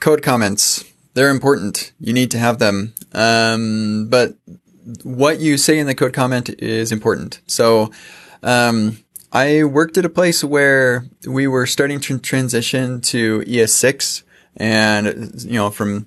code comments. They're important. You need to have them. Um, but what you say in the code comment is important. So, um, I worked at a place where we were starting to transition to ES6 and, you know, from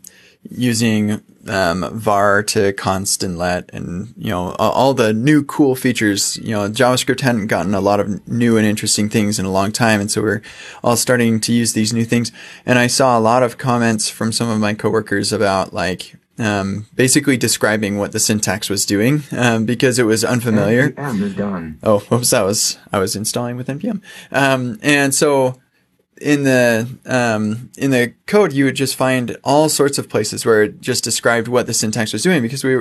using um, var to const and let and you know all the new cool features you know javascript hadn't gotten a lot of new and interesting things in a long time and so we're all starting to use these new things and i saw a lot of comments from some of my coworkers about like um, basically describing what the syntax was doing um, because it was unfamiliar. NPM is done. Oh, whoops! That was I was installing with npm, um, and so in the um, in the code, you would just find all sorts of places where it just described what the syntax was doing because we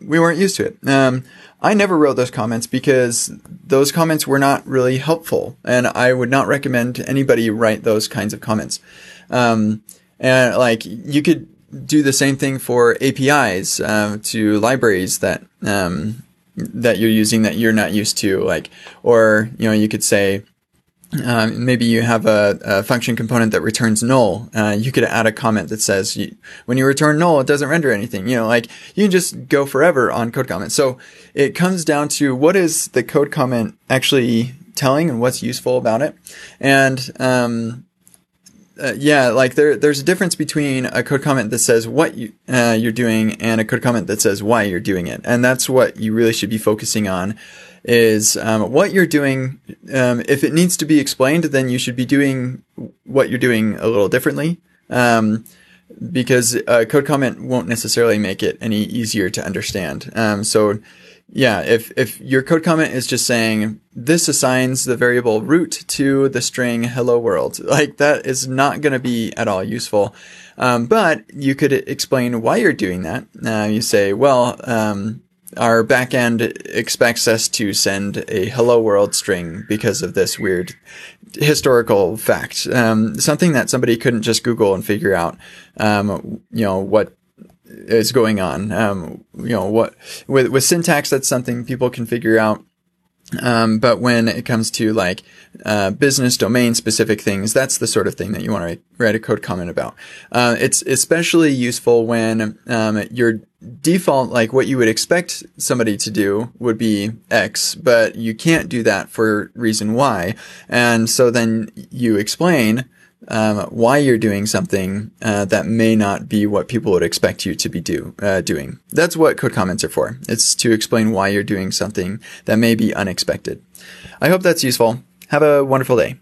we weren't used to it. Um, I never wrote those comments because those comments were not really helpful, and I would not recommend anybody write those kinds of comments. Um, and like you could do the same thing for APIs uh, to libraries that um, that you're using that you're not used to, like or you know you could say um, maybe you have a, a, function component that returns null. Uh, you could add a comment that says you, when you return null, it doesn't render anything. You know, like you can just go forever on code comments. So it comes down to what is the code comment actually telling and what's useful about it. And um, uh, yeah, like there, there's a difference between a code comment that says what you, uh, you're doing and a code comment that says why you're doing it. And that's what you really should be focusing on is um, what you're doing. Um, if it needs to be explained, then you should be doing what you're doing a little differently. Um, because a code comment won't necessarily make it any easier to understand. Um, so, yeah, if if your code comment is just saying this assigns the variable root to the string hello world, like that is not going to be at all useful. Um, but you could explain why you're doing that. Uh, you say, well, um, our backend expects us to send a hello world string because of this weird historical fact. Um, something that somebody couldn't just Google and figure out, um, you know, what is going on. Um, you know, what with, with syntax, that's something people can figure out. Um, but when it comes to like uh, business domain specific things, that's the sort of thing that you want to write, write a code comment about. Uh, it's especially useful when um, your default, like what you would expect somebody to do, would be X, but you can't do that for reason Y, and so then you explain um, why you're doing something uh, that may not be what people would expect you to be do uh, doing. That's what code comments are for. It's to explain why you're doing something that may be unexpected. I hope that's useful. Have a wonderful day.